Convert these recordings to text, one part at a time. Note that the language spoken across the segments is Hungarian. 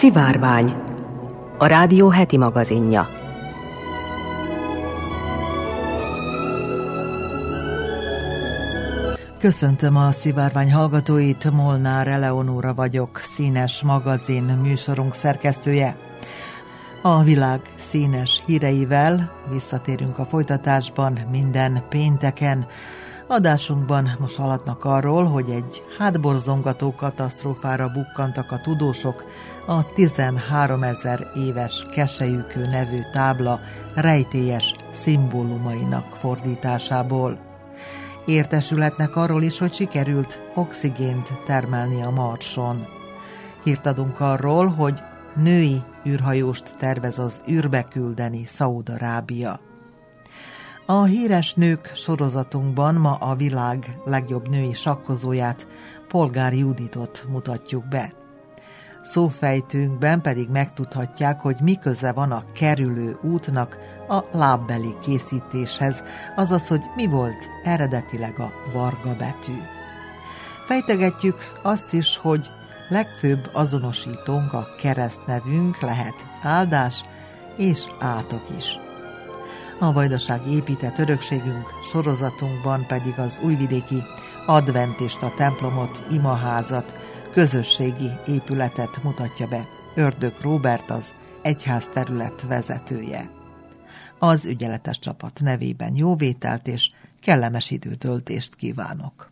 Szivárvány, a rádió heti magazinja. Köszöntöm a szivárvány hallgatóit, Molnár Eleonóra vagyok, színes magazin műsorunk szerkesztője. A világ színes híreivel visszatérünk a folytatásban minden pénteken. Adásunkban most haladnak arról, hogy egy hátborzongató katasztrófára bukkantak a tudósok a 13 ezer éves kesejükő nevű tábla rejtélyes szimbólumainak fordításából. Értesülhetnek arról is, hogy sikerült oxigént termelni a Marson. Hírt adunk arról, hogy női űrhajóst tervez az űrbe küldeni Szaúd-Arábia. A híres nők sorozatunkban ma a világ legjobb női sakkozóját, Polgár Juditot mutatjuk be. Szófejtőnkben pedig megtudhatják, hogy mi van a kerülő útnak a lábbeli készítéshez, azaz, hogy mi volt eredetileg a varga betű. Fejtegetjük azt is, hogy legfőbb azonosítónk a keresztnevünk lehet áldás és átok is. A Vajdaság épített örökségünk sorozatunkban pedig az újvidéki adventista templomot, imaházat, közösségi épületet mutatja be. Ördög Róbert az egyház terület vezetője. Az ügyeletes csapat nevében jóvételt és kellemes időtöltést kívánok!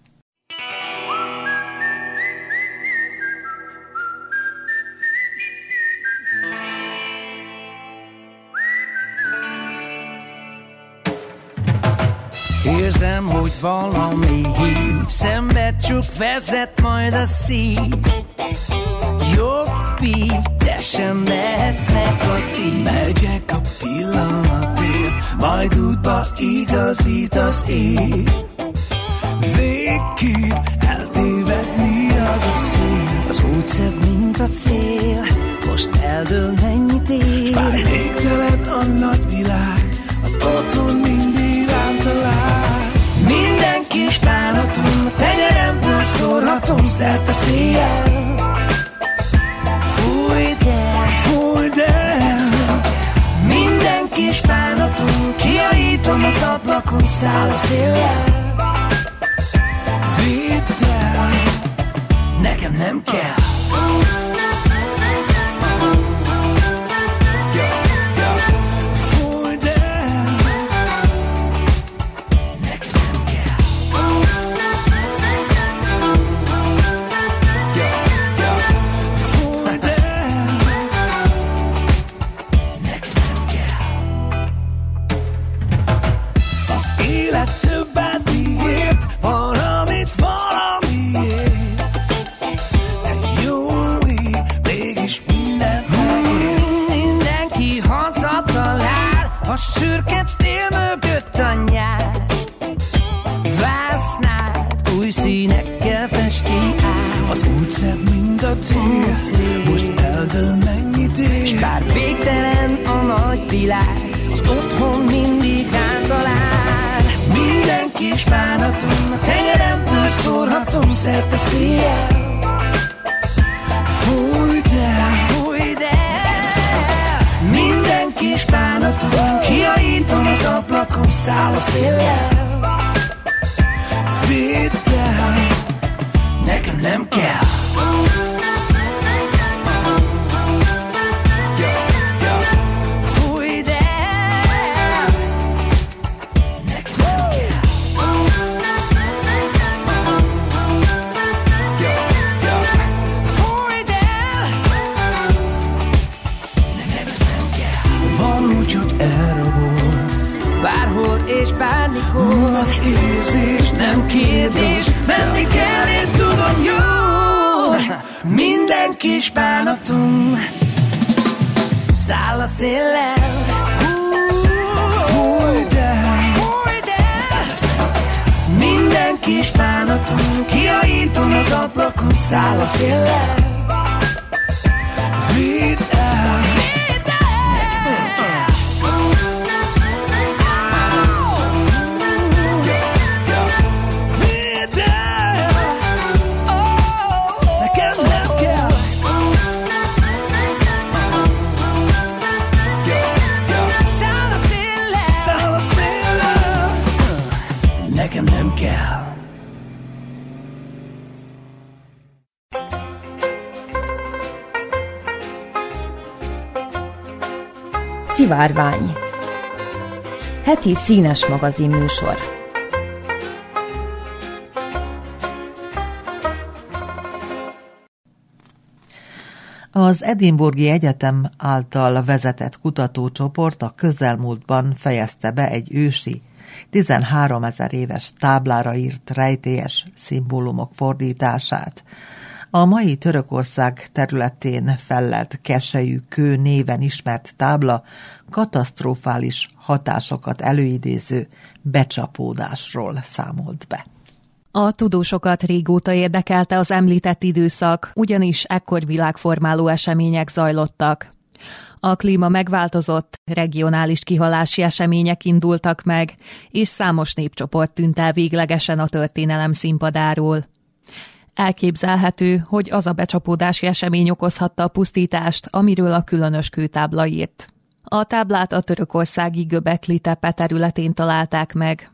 Hogy valami hív, szembe csak vezet majd a szív. Jobb így, te sem lehetsz negatív. Megyek a pillanatért, majd útba igazít az ég. Végképp eltévedni az a szél. Az út szebb, mint a cél, most eldől mennyit ér. Bár végtelen a nagy világ, az otthon mindig. Kis bánatom, tenyeremből szórhatom szerte széjjel. Fújj el, Fújd el, minden kis bánatom, kiajítom az ablakon, száll a széllel. Vidd el, nekem nem kell. A szürke tél mögött a nyár. Vásznát új színekkel festi át. Az út szebb, mint a cél, most eldől mennyit S ér. bár végtelen a nagy világ, az otthon mindig talál. Minden kis bánatom, a tenyeremből szórhatom szerte széjjel. Az ablakon, száll a széllel. Vidd el, nekem nem kell. Az érzés nem kérdés, menni kell, én tudom jó. Minden kis bánatom, Száll a széllel fújd el. Minden kis bánatom, kiajítom az ablakon, száll a széllel. kell. Szivárvány Heti színes magazin műsor Az Edinburghi Egyetem által vezetett kutatócsoport a közelmúltban fejezte be egy ősi 13 ezer éves táblára írt rejtélyes szimbólumok fordítását. A mai Törökország területén fellelt kesejű kő néven ismert tábla katasztrofális hatásokat előidéző becsapódásról számolt be. A tudósokat régóta érdekelte az említett időszak, ugyanis ekkor világformáló események zajlottak. A klíma megváltozott, regionális kihalási események indultak meg, és számos népcsoport tűnt el véglegesen a történelem színpadáról. Elképzelhető, hogy az a becsapódási esemény okozhatta a pusztítást, amiről a különös kőtábla írt. A táblát a törökországi Göbekli tepe területén találták meg.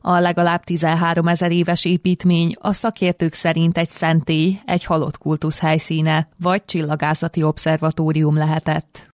A legalább 13 ezer éves építmény a szakértők szerint egy szentély, egy halott kultusz helyszíne, vagy csillagászati obszervatórium lehetett.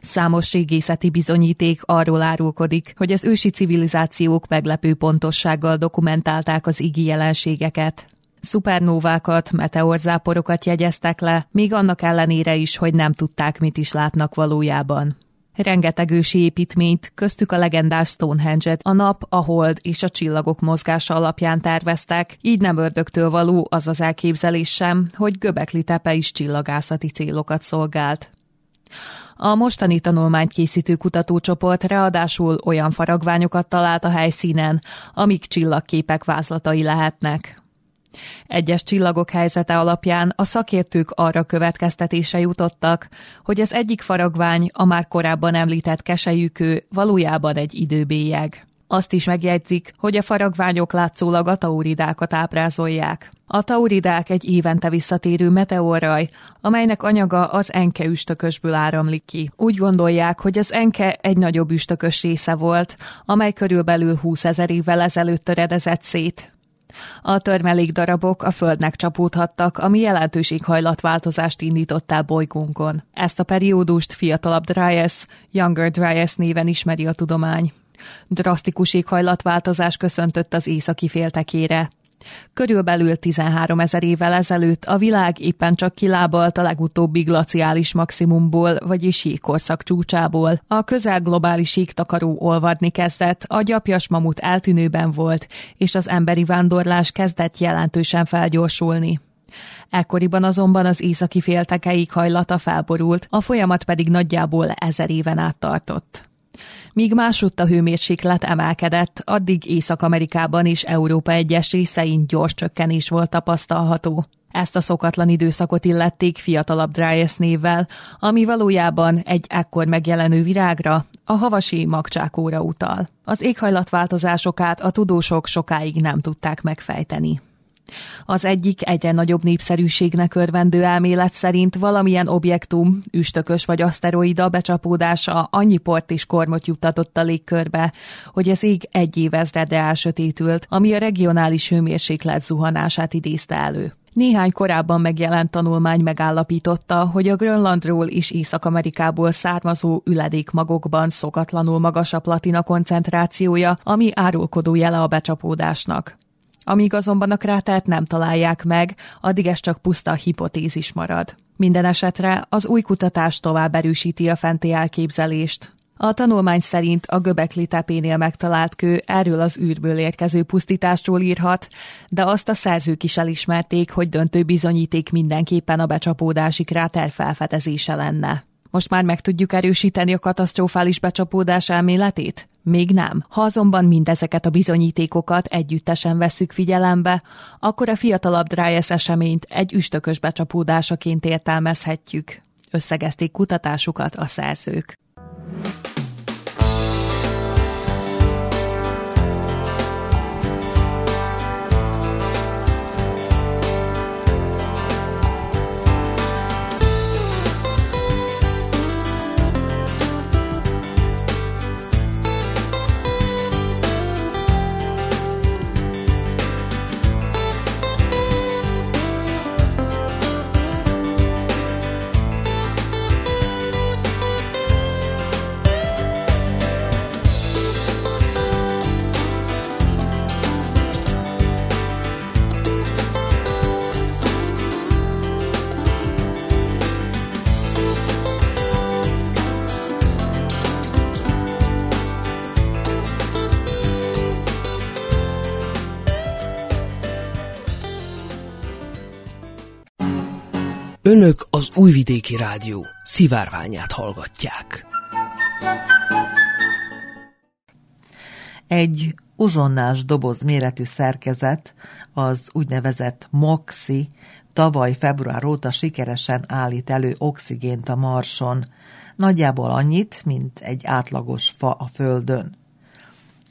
Számos régészeti bizonyíték arról árulkodik, hogy az ősi civilizációk meglepő pontossággal dokumentálták az igi jelenségeket. Szupernóvákat, meteorzáporokat jegyeztek le, még annak ellenére is, hogy nem tudták, mit is látnak valójában. Rengeteg ősi építményt, köztük a legendás Stonehenge-et a nap, a hold és a csillagok mozgása alapján terveztek, így nem ördögtől való az az elképzelés sem, hogy Göbekli tepe is csillagászati célokat szolgált. A mostani tanulmányt készítő kutatócsoport ráadásul olyan faragványokat talált a helyszínen, amik csillagképek vázlatai lehetnek. Egyes csillagok helyzete alapján a szakértők arra következtetése jutottak, hogy az egyik faragvány, a már korábban említett kesejükő valójában egy időbélyeg. Azt is megjegyzik, hogy a faragványok látszólag a tauridákat ábrázolják. A tauridák egy évente visszatérő meteorraj, amelynek anyaga az enke üstökösből áramlik ki. Úgy gondolják, hogy az enke egy nagyobb üstökös része volt, amely körülbelül 20 ezer évvel ezelőtt töredezett szét, a törmelék darabok a Földnek csapódhattak, ami jelentős éghajlatváltozást indított el bolygónkon. Ezt a periódust fiatalabb Dryas, Younger Dryas néven ismeri a tudomány. Drasztikus éghajlatváltozás köszöntött az északi féltekére. Körülbelül 13 ezer évvel ezelőtt a világ éppen csak kilábalt a legutóbbi glaciális maximumból, vagyis jégkorszak csúcsából. A közel globális jégtakaró olvadni kezdett, a gyapjas mamut eltűnőben volt, és az emberi vándorlás kezdett jelentősen felgyorsulni. Ekkoriban azonban az északi féltekeik hajlata felborult, a folyamat pedig nagyjából ezer éven át tartott. Míg másutt a hőmérséklet emelkedett, addig Észak-Amerikában és Európa egyes részein gyors csökkenés volt tapasztalható. Ezt a szokatlan időszakot illették fiatalabb Dryas névvel, ami valójában egy ekkor megjelenő virágra, a havasi magcsákóra utal. Az éghajlatváltozásokát a tudósok sokáig nem tudták megfejteni. Az egyik egyre nagyobb népszerűségnek örvendő elmélet szerint valamilyen objektum, üstökös vagy aszteroida becsapódása annyi port és kormot juttatott a légkörbe, hogy az ég egy évezredre elsötétült, ami a regionális hőmérséklet zuhanását idézte elő. Néhány korábban megjelent tanulmány megállapította, hogy a Grönlandról és Észak-Amerikából származó üledékmagokban szokatlanul magas a platina koncentrációja, ami árulkodó jele a becsapódásnak. Amíg azonban a krátert nem találják meg, addig ez csak puszta hipotézis marad. Minden esetre az új kutatás tovább erősíti a fenti elképzelést. A tanulmány szerint a Göbekli tepénél megtalált kő erről az űrből érkező pusztításról írhat, de azt a szerzők is elismerték, hogy döntő bizonyíték mindenképpen a becsapódási kráter felfedezése lenne. Most már meg tudjuk erősíteni a katasztrofális becsapódás elméletét? Még nem. Ha azonban mindezeket a bizonyítékokat együttesen vesszük figyelembe, akkor a fiatalabb Dryas eseményt egy üstökös becsapódásaként értelmezhetjük. Összegezték kutatásukat a szerzők. Önök az Újvidéki Rádió szivárványát hallgatják. Egy uzsonnás doboz méretű szerkezet, az úgynevezett MOXI, tavaly február óta sikeresen állít elő oxigént a Marson, nagyjából annyit, mint egy átlagos fa a Földön.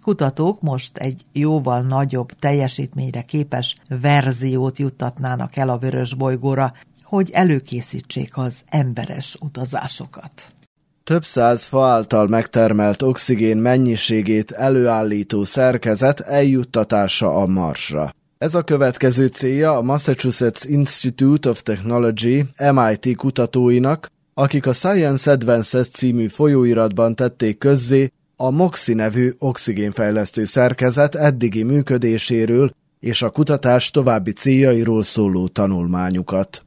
Kutatók most egy jóval nagyobb teljesítményre képes verziót juttatnának el a vörös bolygóra, hogy előkészítsék az emberes utazásokat. Több száz fa által megtermelt oxigén mennyiségét előállító szerkezet eljuttatása a Marsra. Ez a következő célja a Massachusetts Institute of Technology MIT kutatóinak, akik a Science Advances című folyóiratban tették közzé a MOXI nevű oxigénfejlesztő szerkezet eddigi működéséről és a kutatás további céljairól szóló tanulmányukat.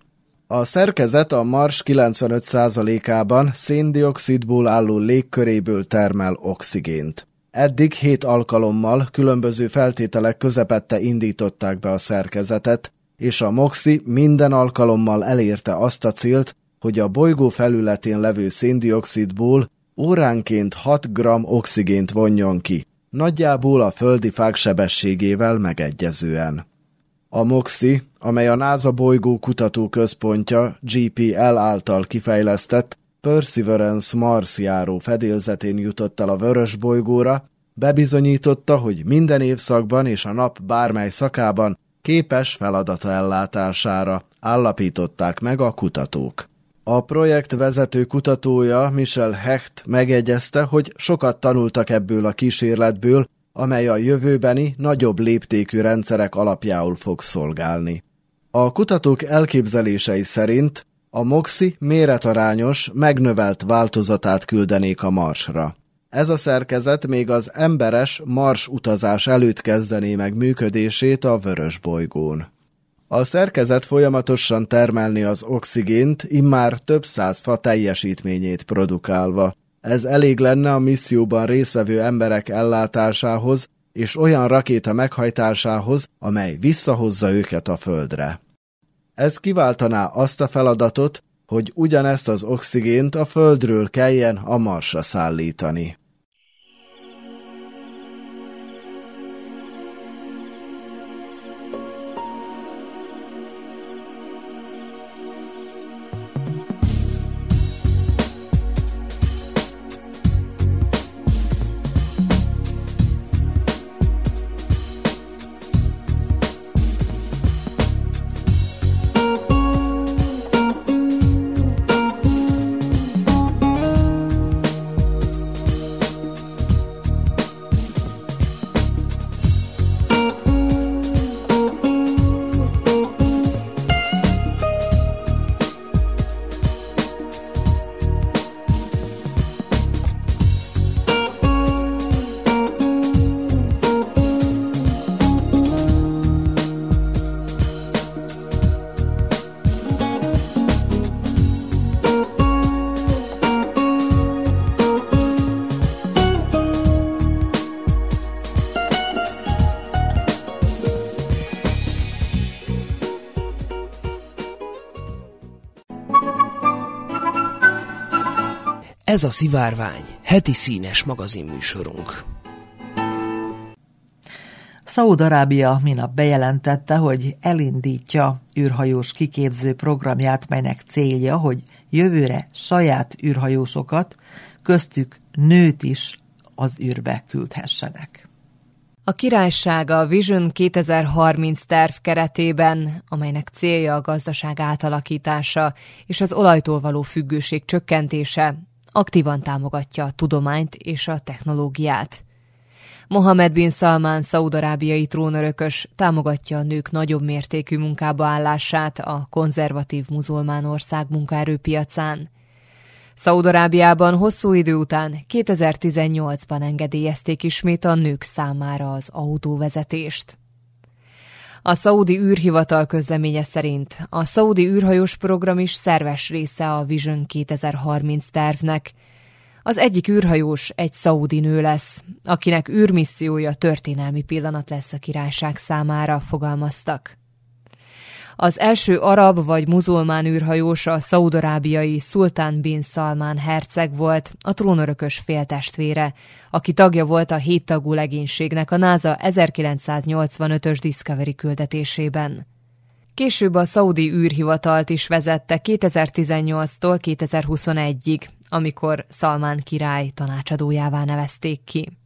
A szerkezet a Mars 95%-ában széndiokszidból álló légköréből termel oxigént. Eddig hét alkalommal különböző feltételek közepette indították be a szerkezetet, és a MOXI minden alkalommal elérte azt a célt, hogy a bolygó felületén levő széndiokszidból óránként 6 g oxigént vonjon ki, nagyjából a földi fák sebességével megegyezően. A MOXI, amely a NASA bolygó kutató központja GPL által kifejlesztett Perseverance Mars járó fedélzetén jutott el a vörös bolygóra, bebizonyította, hogy minden évszakban és a nap bármely szakában képes feladata ellátására, állapították meg a kutatók. A projekt vezető kutatója Michel Hecht megegyezte, hogy sokat tanultak ebből a kísérletből, amely a jövőbeni, nagyobb léptékű rendszerek alapjául fog szolgálni. A kutatók elképzelései szerint a MOXI méretarányos, megnövelt változatát küldenék a Marsra. Ez a szerkezet még az emberes Mars utazás előtt kezdené meg működését a vörös bolygón. A szerkezet folyamatosan termelni az oxigént, immár több száz fa teljesítményét produkálva. Ez elég lenne a misszióban résztvevő emberek ellátásához és olyan rakéta meghajtásához, amely visszahozza őket a Földre. Ez kiváltaná azt a feladatot, hogy ugyanezt az oxigént a Földről kelljen a Marsra szállítani. Ez a Szivárvány, heti színes magazinműsorunk. Szaúd-Arábia minap bejelentette, hogy elindítja űrhajós kiképző programját, melynek célja, hogy jövőre saját űrhajósokat, köztük nőt is az űrbe küldhessenek. A királyság a Vision 2030 terv keretében, amelynek célja a gazdaság átalakítása és az olajtól való függőség csökkentése, aktívan támogatja a tudományt és a technológiát. Mohamed bin Salman szaudarábiai trónörökös támogatja a nők nagyobb mértékű munkába állását a konzervatív muzulmán ország munkaerőpiacán. Szaudarábiában hosszú idő után 2018-ban engedélyezték ismét a nők számára az autóvezetést. A szaudi űrhivatal közleménye szerint a szaudi űrhajós program is szerves része a Vision 2030 tervnek. Az egyik űrhajós egy szaudi nő lesz, akinek űrmissziója történelmi pillanat lesz a királyság számára, fogalmaztak. Az első arab vagy muzulmán űrhajós a szaudarábiai Sultán bin Salman herceg volt, a trónörökös féltestvére, aki tagja volt a héttagú legénységnek a NASA 1985-ös Discovery küldetésében. Később a szaudi űrhivatalt is vezette 2018-tól 2021-ig, amikor Salmán király tanácsadójává nevezték ki.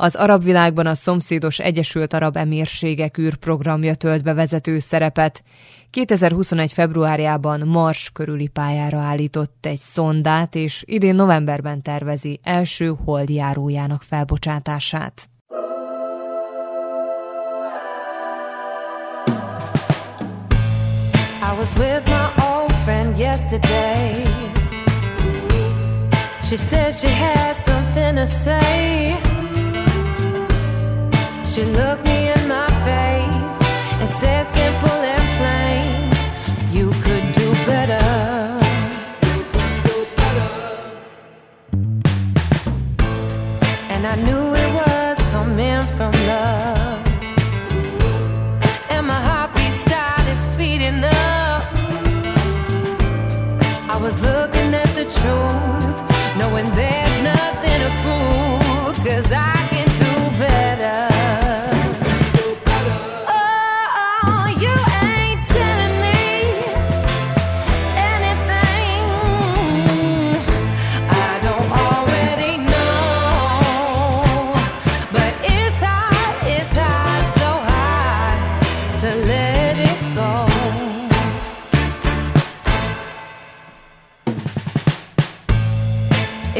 Az arab világban a szomszédos Egyesült Arab Emírségek űrprogramja tölt be vezető szerepet. 2021. februárjában Mars körüli pályára állított egy szondát, és idén novemberben tervezi első holdjárójának felbocsátását. I was with my old friend yesterday. She said she had something to say. She looked me in my face and said simple and plain, you could do better. And I knew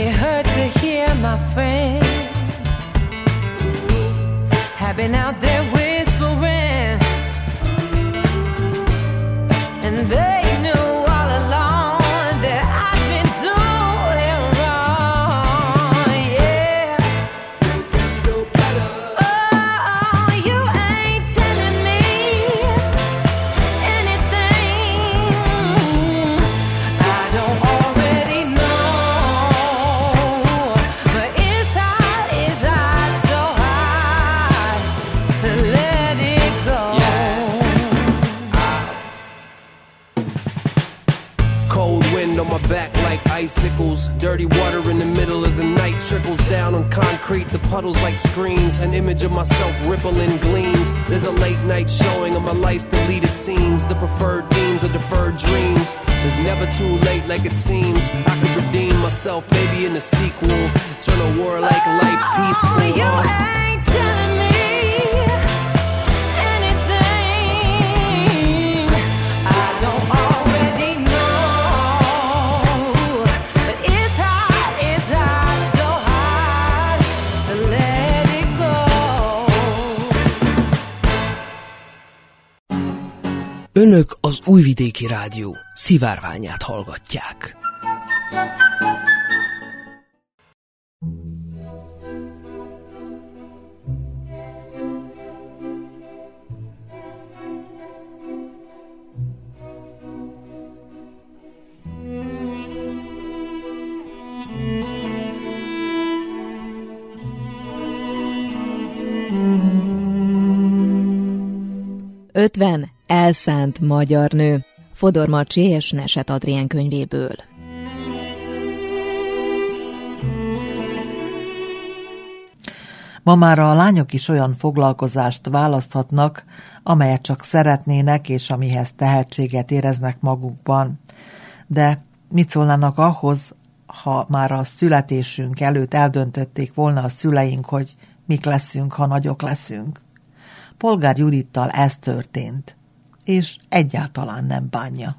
It hurt to hear my friends have been out there. Puddles like screens. An image of myself rippling gleams. There's a late night showing of my life's deleted scenes. The preferred themes of deferred dreams. It's never too late like it seems. I could redeem myself maybe in the sequel. Turn a war like life peaceful. Oh, Önök az Újvidéki Rádió szivárványát hallgatják. Ötven Elszánt magyar nő. Fodor Marcsi és Neset Adrien könyvéből. Ma már a lányok is olyan foglalkozást választhatnak, amelyet csak szeretnének, és amihez tehetséget éreznek magukban. De mit szólnának ahhoz, ha már a születésünk előtt eldöntötték volna a szüleink, hogy mik leszünk, ha nagyok leszünk? Polgár Judittal ez történt és egyáltalán nem bánja.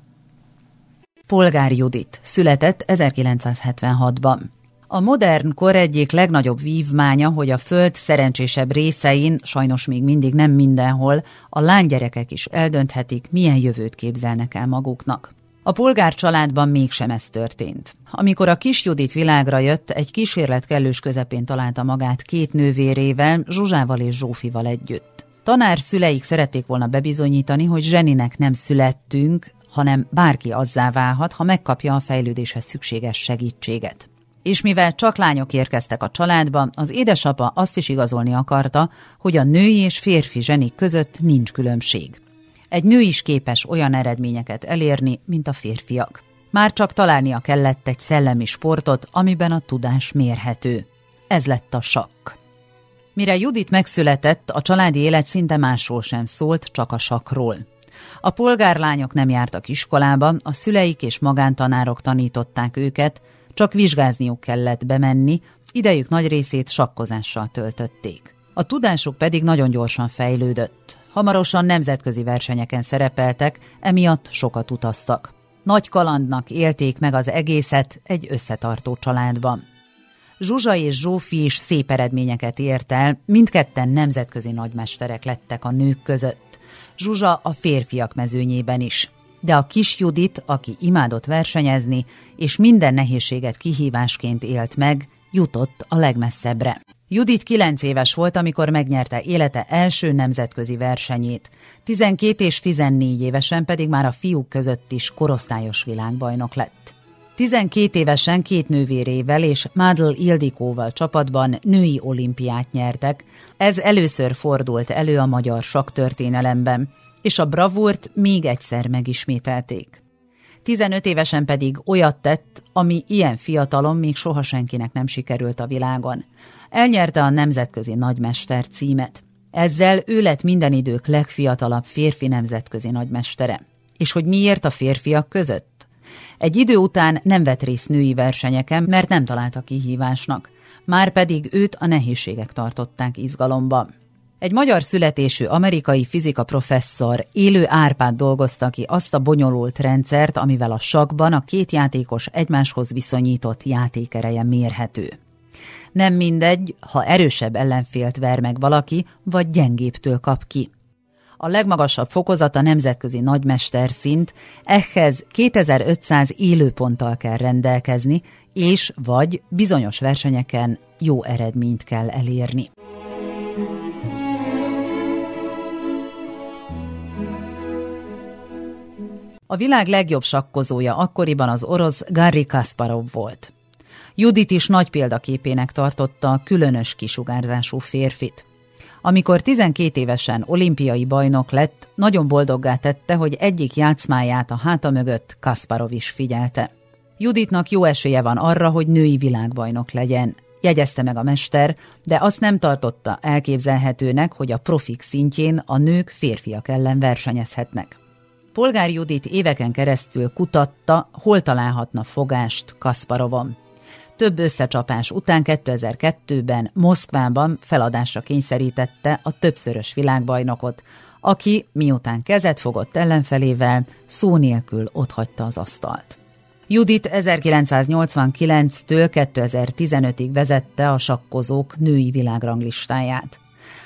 Polgár Judit született 1976-ban. A modern kor egyik legnagyobb vívmánya, hogy a föld szerencsésebb részein, sajnos még mindig nem mindenhol, a lánygyerekek is eldönthetik, milyen jövőt képzelnek el maguknak. A polgár családban mégsem ez történt. Amikor a kis Judit világra jött, egy kísérlet kellős közepén találta magát két nővérével, Zsuzsával és Zsófival együtt. Tanár szüleik szerették volna bebizonyítani, hogy zseninek nem születtünk, hanem bárki azzá válhat, ha megkapja a fejlődéshez szükséges segítséget. És mivel csak lányok érkeztek a családba, az édesapa azt is igazolni akarta, hogy a női és férfi zsenik között nincs különbség. Egy nő is képes olyan eredményeket elérni, mint a férfiak. Már csak találnia kellett egy szellemi sportot, amiben a tudás mérhető. Ez lett a sakk. Mire Judit megszületett, a családi élet szinte másról sem szólt, csak a sakról. A polgárlányok nem jártak iskolába, a szüleik és magántanárok tanították őket, csak vizsgázniuk kellett bemenni, idejük nagy részét sakkozással töltötték. A tudásuk pedig nagyon gyorsan fejlődött. Hamarosan nemzetközi versenyeken szerepeltek, emiatt sokat utaztak. Nagy kalandnak élték meg az egészet egy összetartó családban. Zsuzsa és Zsófi is szép eredményeket ért el, mindketten nemzetközi nagymesterek lettek a nők között. Zsuzsa a férfiak mezőnyében is. De a kis Judit, aki imádott versenyezni, és minden nehézséget kihívásként élt meg, jutott a legmesszebbre. Judit kilenc éves volt, amikor megnyerte élete első nemzetközi versenyét. 12 és 14 évesen pedig már a fiúk között is korosztályos világbajnok lett. 12 évesen két nővérével és Mádl Ildikóval csapatban női olimpiát nyertek. Ez először fordult elő a magyar saktörténelemben, és a bravúrt még egyszer megismételték. 15 évesen pedig olyat tett, ami ilyen fiatalon még soha senkinek nem sikerült a világon. Elnyerte a nemzetközi nagymester címet. Ezzel ő lett minden idők legfiatalabb férfi nemzetközi nagymestere. És hogy miért a férfiak között? Egy idő után nem vett részt női versenyeken, mert nem találta kihívásnak. Már pedig őt a nehézségek tartották izgalomba. Egy magyar születésű amerikai fizika professzor élő árpát dolgozta ki azt a bonyolult rendszert, amivel a sakban a két játékos egymáshoz viszonyított játékereje mérhető. Nem mindegy, ha erősebb ellenfélt ver meg valaki, vagy gyengébtől kap ki. A legmagasabb fokozat a nemzetközi nagymester szint, ehhez 2500 élőponttal kell rendelkezni, és vagy bizonyos versenyeken jó eredményt kell elérni. A világ legjobb sakkozója akkoriban az orosz Garry Kasparov volt. Judit is nagy példaképének tartotta a különös kisugárzású férfit. Amikor 12 évesen olimpiai bajnok lett, nagyon boldoggá tette, hogy egyik játszmáját a háta mögött Kasparov is figyelte. Juditnak jó esélye van arra, hogy női világbajnok legyen, jegyezte meg a mester, de azt nem tartotta elképzelhetőnek, hogy a profik szintjén a nők férfiak ellen versenyezhetnek. Polgár Judit éveken keresztül kutatta, hol találhatna fogást Kasparovon. Több összecsapás után 2002-ben Moszkvában feladásra kényszerítette a többszörös világbajnokot, aki miután kezet fogott ellenfelével, szó nélkül otthagyta az asztalt. Judit 1989-től 2015-ig vezette a sakkozók női világranglistáját.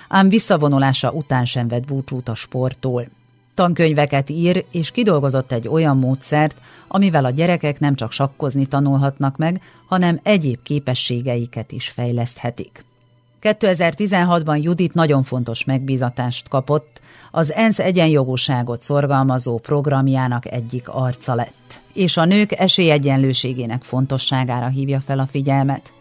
Ám visszavonulása után sem vett búcsút a sporttól. Tankönyveket ír, és kidolgozott egy olyan módszert, amivel a gyerekek nem csak sakkozni tanulhatnak meg, hanem egyéb képességeiket is fejleszthetik. 2016-ban Judit nagyon fontos megbízatást kapott, az ENSZ egyenjogúságot szorgalmazó programjának egyik arca lett, és a nők esélyegyenlőségének fontosságára hívja fel a figyelmet.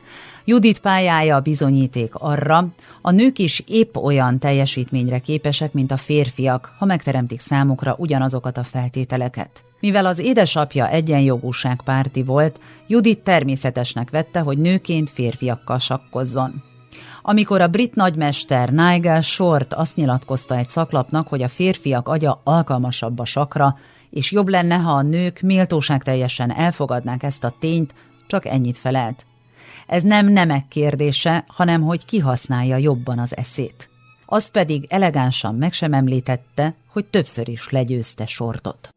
Judit pályája bizonyíték arra, a nők is épp olyan teljesítményre képesek, mint a férfiak, ha megteremtik számukra ugyanazokat a feltételeket. Mivel az édesapja egyenjogúság párti volt, Judit természetesnek vette, hogy nőként férfiakkal sakkozzon. Amikor a brit nagymester Nigel Short azt nyilatkozta egy szaklapnak, hogy a férfiak agya alkalmasabb a sakra, és jobb lenne, ha a nők méltóság teljesen elfogadnák ezt a tényt, csak ennyit felelt. Ez nem nemek kérdése, hanem hogy kihasználja jobban az eszét. Azt pedig elegánsan meg sem említette, hogy többször is legyőzte sortot.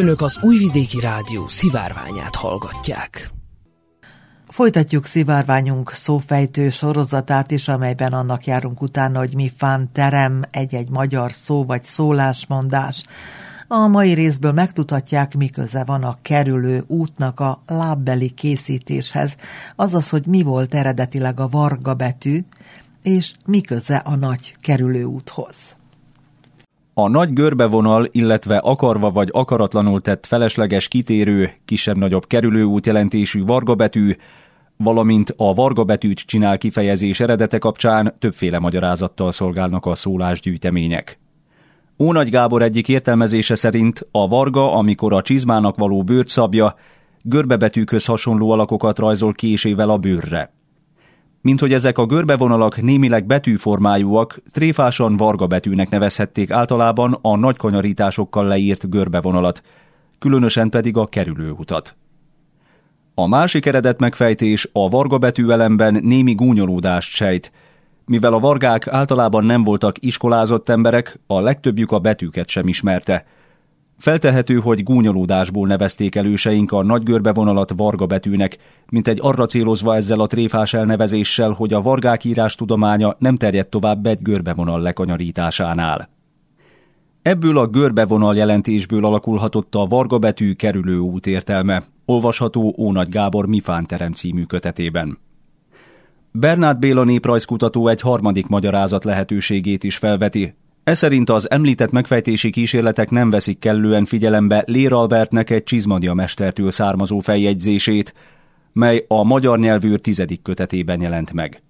Önök az Újvidéki Rádió szivárványát hallgatják. Folytatjuk szivárványunk szófejtő sorozatát is, amelyben annak járunk utána, hogy mi fán terem egy-egy magyar szó vagy szólásmondás. A mai részből megtudhatják, mi köze van a kerülő útnak a lábbeli készítéshez, azaz, hogy mi volt eredetileg a varga betű, és mi köze a nagy kerülő úthoz. A nagy görbevonal, illetve akarva vagy akaratlanul tett felesleges kitérő, kisebb-nagyobb kerülőút jelentésű vargabetű, valamint a vargabetűt csinál kifejezés eredete kapcsán többféle magyarázattal szolgálnak a szólásgyűjtemények. Ónagy Gábor egyik értelmezése szerint a varga, amikor a csizmának való bőrt szabja, görbebetűkhöz hasonló alakokat rajzol késével a bőrre. Mint hogy ezek a görbevonalak némileg betűformájúak, tréfásan varga betűnek nevezhették általában a nagy kanyarításokkal leírt görbevonalat, különösen pedig a kerülőutat. A másik eredet megfejtés a varga betűelemben némi gúnyolódást sejt, mivel a vargák általában nem voltak iskolázott emberek, a legtöbbjük a betűket sem ismerte. Feltehető, hogy gúnyolódásból nevezték előseink a nagy görbevonalat varga betűnek, mint egy arra célozva ezzel a tréfás elnevezéssel, hogy a vargák írás tudománya nem terjedt tovább egy görbevonal lekanyarításánál. Ebből a görbevonal jelentésből alakulhatott a varga betű kerülő út értelme, olvasható Ónagy Gábor Mifán terem című kötetében. Bernát Béla néprajzkutató egy harmadik magyarázat lehetőségét is felveti. Ez az említett megfejtési kísérletek nem veszik kellően figyelembe Lér Albertnek egy csizmadia mestertől származó feljegyzését, mely a magyar nyelvűr tizedik kötetében jelent meg.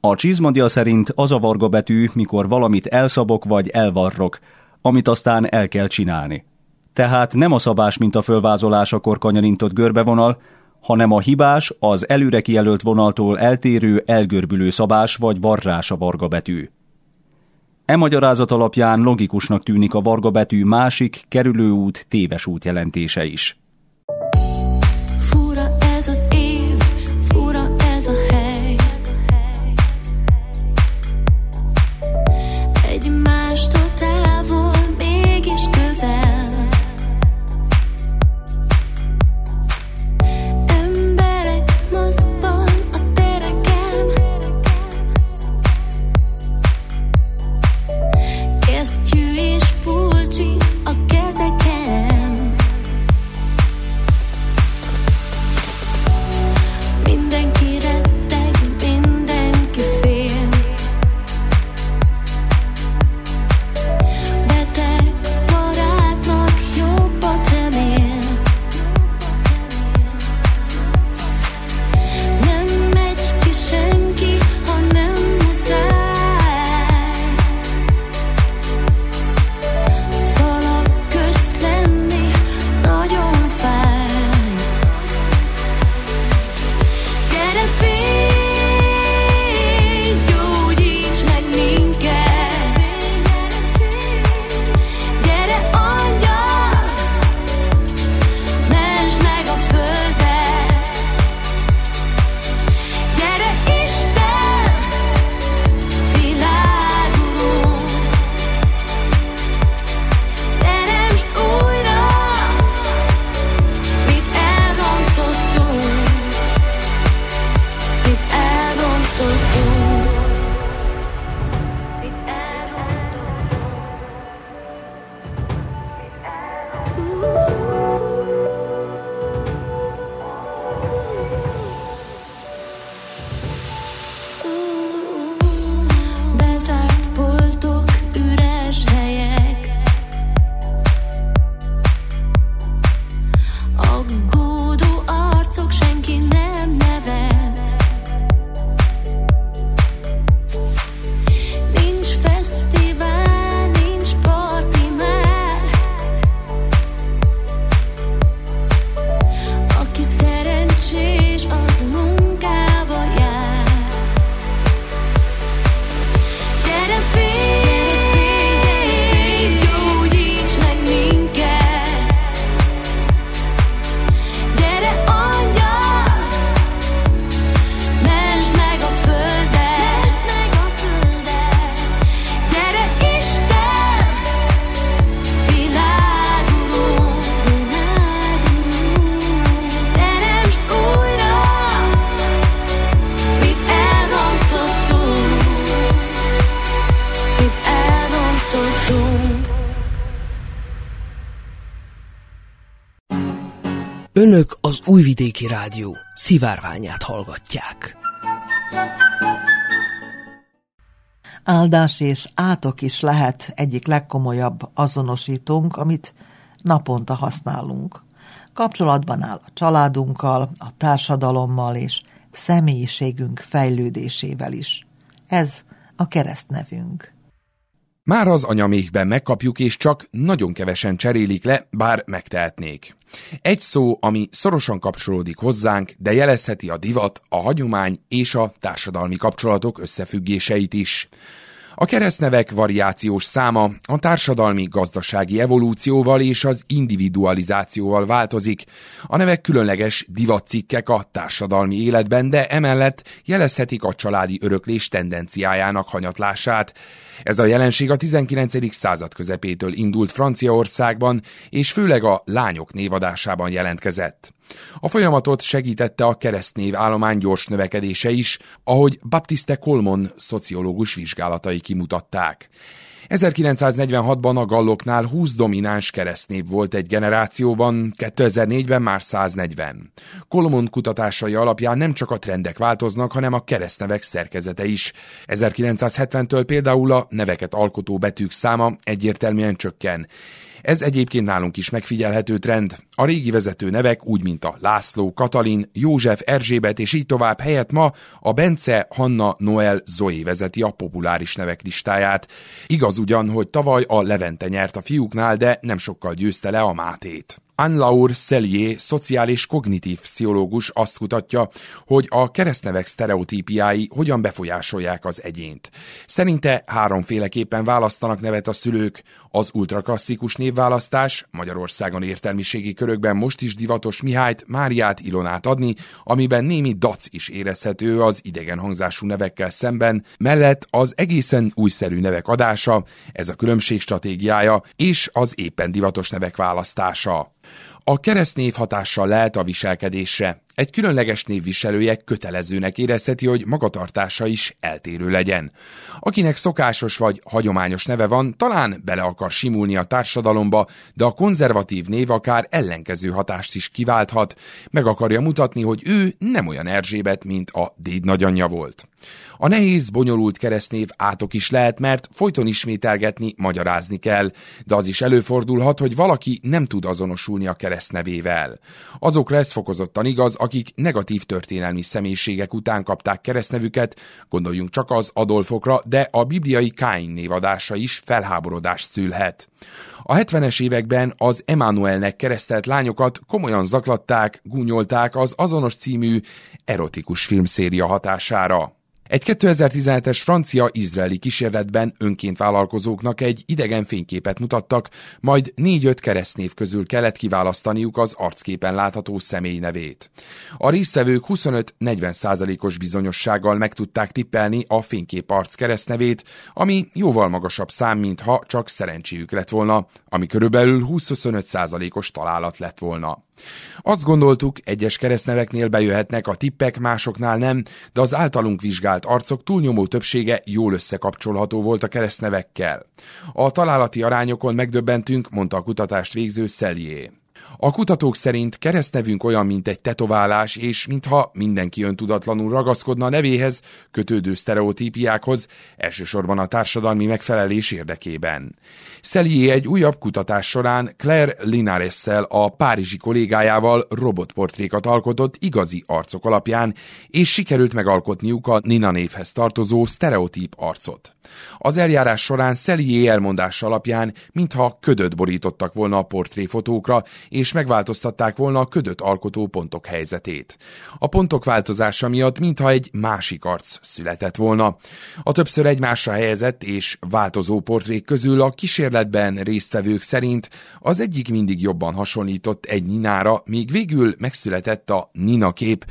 A csizmadia szerint az a varga betű, mikor valamit elszabok vagy elvarrok, amit aztán el kell csinálni. Tehát nem a szabás, mint a fölvázolásakor kanyarintott görbevonal, hanem a hibás, az előre kijelölt vonaltól eltérő, elgörbülő szabás vagy varrás a varga betű. E magyarázat alapján logikusnak tűnik a varga betű másik, kerülőút, téves út jelentése is. Rádió szivárványát hallgatják. Áldás és átok is lehet egyik legkomolyabb azonosítónk, amit naponta használunk. Kapcsolatban áll a családunkkal, a társadalommal és személyiségünk fejlődésével is. Ez a keresztnevünk. Már az anyamékben megkapjuk, és csak nagyon kevesen cserélik le, bár megtehetnék. Egy szó, ami szorosan kapcsolódik hozzánk, de jelezheti a divat, a hagyomány és a társadalmi kapcsolatok összefüggéseit is. A keresztnevek variációs száma a társadalmi-gazdasági evolúcióval és az individualizációval változik. A nevek különleges divatcikkek a társadalmi életben, de emellett jelezhetik a családi öröklés tendenciájának hanyatlását. Ez a jelenség a 19. század közepétől indult Franciaországban, és főleg a lányok névadásában jelentkezett. A folyamatot segítette a keresztnév állomány gyors növekedése is, ahogy Baptiste Colmon szociológus vizsgálatai kimutatták. 1946-ban a galloknál 20 domináns keresztnév volt egy generációban, 2004-ben már 140. Kolomon kutatásai alapján nem csak a trendek változnak, hanem a keresztnevek szerkezete is. 1970-től például a neveket alkotó betűk száma egyértelműen csökken. Ez egyébként nálunk is megfigyelhető trend. A régi vezető nevek, úgy mint a László, Katalin, József, Erzsébet és így tovább helyett ma a Bence, Hanna, Noel, Zoé vezeti a populáris nevek listáját. Igaz ugyan, hogy tavaly a Levente nyert a fiúknál, de nem sokkal győzte le a Mátét. Anne-Laure Sellier, szociális kognitív pszichológus azt kutatja, hogy a keresztnevek sztereotípiái hogyan befolyásolják az egyént. Szerinte háromféleképpen választanak nevet a szülők. Az ultraklasszikus névválasztás, Magyarországon értelmiségi körökben most is divatos Mihályt, Máriát, Ilonát adni, amiben némi dac is érezhető az idegen hangzású nevekkel szemben, mellett az egészen újszerű nevek adása, ez a különbség stratégiája, és az éppen divatos nevek választása. A keresztnév hatással lehet a viselkedésre. Egy különleges névviselője kötelezőnek érezheti, hogy magatartása is eltérő legyen. Akinek szokásos vagy hagyományos neve van, talán bele akar simulni a társadalomba, de a konzervatív név akár ellenkező hatást is kiválthat, meg akarja mutatni, hogy ő nem olyan Erzsébet, mint a déd nagyanyja volt. A nehéz, bonyolult keresztnév átok is lehet, mert folyton ismételgetni, magyarázni kell, de az is előfordulhat, hogy valaki nem tud azonosulni a keresztnevével. Azokra ez fokozottan igaz, akik negatív történelmi személyiségek után kapták keresztnevüket, gondoljunk csak az Adolfokra, de a bibliai Káin névadása is felháborodást szülhet. A 70-es években az Emmanuelnek keresztelt lányokat komolyan zaklatták, gúnyolták az azonos című erotikus filmszéria hatására. Egy 2017-es francia-izraeli kísérletben önként vállalkozóknak egy idegen fényképet mutattak, majd négy-öt keresztnév közül kellett kiválasztaniuk az arcképen látható személy nevét. A résztvevők 25-40 százalékos bizonyossággal meg tudták tippelni a fénykép arc keresztnevét, ami jóval magasabb szám, mintha csak szerencséjük lett volna, ami körülbelül 20-25 százalékos találat lett volna. Azt gondoltuk, egyes keresztneveknél bejöhetnek a tippek, másoknál nem, de az általunk vizsgált arcok túlnyomó többsége jól összekapcsolható volt a keresztnevekkel. A találati arányokon megdöbbentünk, mondta a kutatást végző Szelié. A kutatók szerint keresztnevünk olyan, mint egy tetoválás, és mintha mindenki öntudatlanul ragaszkodna a nevéhez, kötődő sztereotípiákhoz, elsősorban a társadalmi megfelelés érdekében. Szelié egy újabb kutatás során Claire Linares-szel a párizsi kollégájával robotportrékat alkotott igazi arcok alapján, és sikerült megalkotniuk a Nina névhez tartozó sztereotíp arcot. Az eljárás során Szelié elmondása alapján, mintha ködöt borítottak volna a portréfotókra, és megváltoztatták volna a ködöt alkotó pontok helyzetét. A pontok változása miatt mintha egy másik arc született volna. A többször egymásra helyezett és változó portrék közül a kísérletben résztvevők szerint az egyik mindig jobban hasonlított egy Ninára, míg végül megszületett a Nina kép,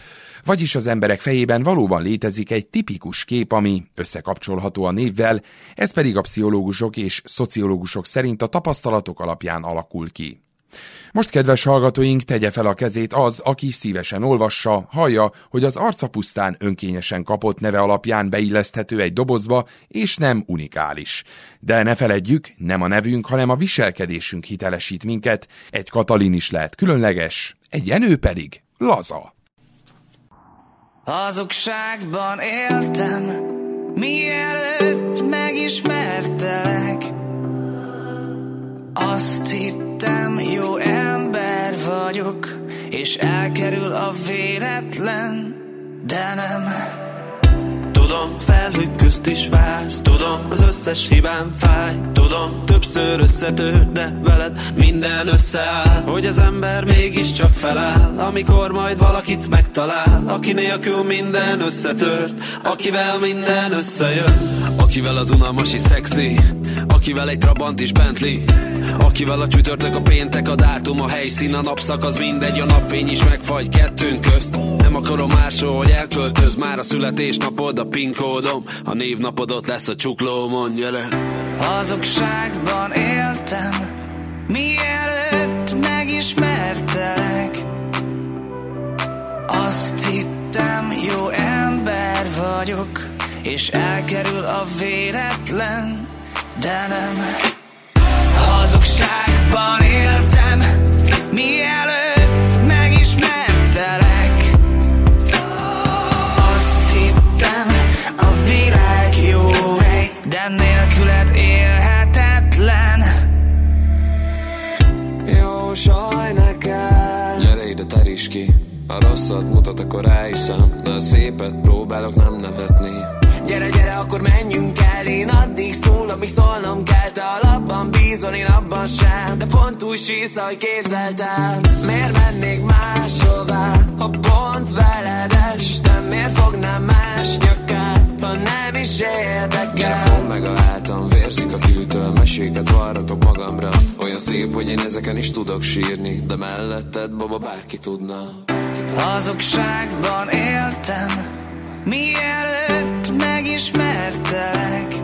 vagyis az emberek fejében valóban létezik egy tipikus kép, ami összekapcsolható a névvel, ez pedig a pszichológusok és szociológusok szerint a tapasztalatok alapján alakul ki. Most, kedves hallgatóink, tegye fel a kezét az, aki szívesen olvassa, hallja, hogy az arca pusztán önkényesen kapott neve alapján beilleszthető egy dobozba, és nem unikális. De ne feledjük, nem a nevünk, hanem a viselkedésünk hitelesít minket. Egy Katalin is lehet különleges, egy Jenő pedig laza. Hazugságban éltem, mielőtt megismertelek. Azt hittem, jó ember vagyok, és elkerül a véletlen, de nem. Tudom, felhők közt is vársz Tudom, az összes hibám fáj. Tudom, többször összetör, de veled minden összeáll. Hogy az ember mégiscsak feláll Amikor majd valakit megtalál. Aki nélkül minden összetört Akivel minden összejön. Akivel az unalmas is szexi Akivel egy Trabant is Bentley Akivel a csütörtök, a péntek, a dátum, a helyszín, a napszak, az mindegy, a napfény is megfagy kettőnk közt. Nem akarom máshol, hogy elköltöz már a születésnapod, a PIN kódom, a névnapod ott lesz a csuklómon, gyere. Hazugságban éltem, mielőtt megismertelek. Azt hittem, jó ember vagyok, és elkerül a véletlen, de nem. Hazugságban éltem, mielőtt megismertelek. Azt hittem, a világ jó hely, de nélküled élhetetlen. Jó, saj neked Gyere ide, teríts ki A rosszat mutat, akkor ráhiszem De a szépet próbálok nem nevetni Gyere, gyere, akkor menjünk el. Én addig szól, amíg szólnom kell. Te alapban bízol, én abban sem. De pont úgy sísz, ahogy képzeltem. Miért mennék máshová? Ha pont veled estem Miért fognám más nyakát? Ha nem is érdekel. Gyere, fogd meg a hátam Vérzik a tűtől, meséket varratok magamra. Olyan szép, hogy én ezeken is tudok sírni De melletted, baba, bárki tudna. Hazugságban éltem, mielőtt megismertelek.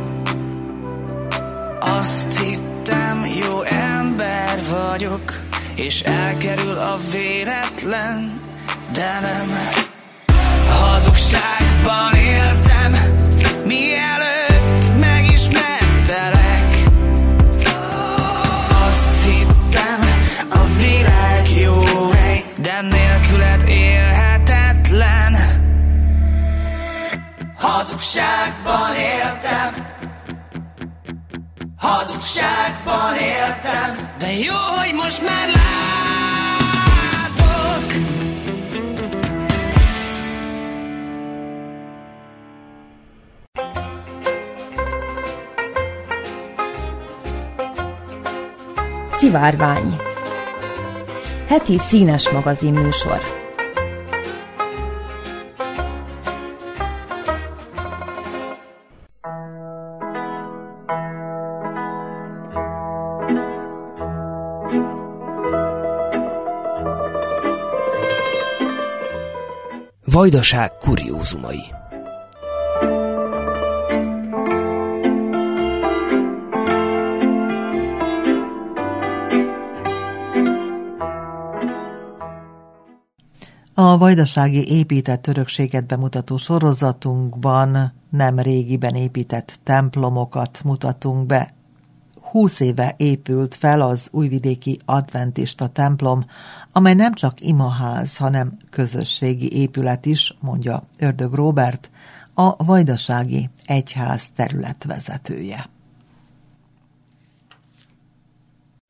Azt hittem, jó ember vagyok, és elkerül a véletlen, de nem. Hazugságban éltem, mielőtt megismertelek. Azt hittem, a világ jó hely, de nélküled élhetetlen. Hazugságban éltem, hazugságban éltem, de jó, hogy most már látok. Szivárvány. Heti színes magazin műsor Vajdaság kuriózumai A vajdasági épített örökséget bemutató sorozatunkban nem régiben épített templomokat mutatunk be. Húsz éve épült fel az újvidéki adventista templom, amely nem csak imaház, hanem közösségi épület is, mondja Ördög Róbert, a vajdasági egyház területvezetője.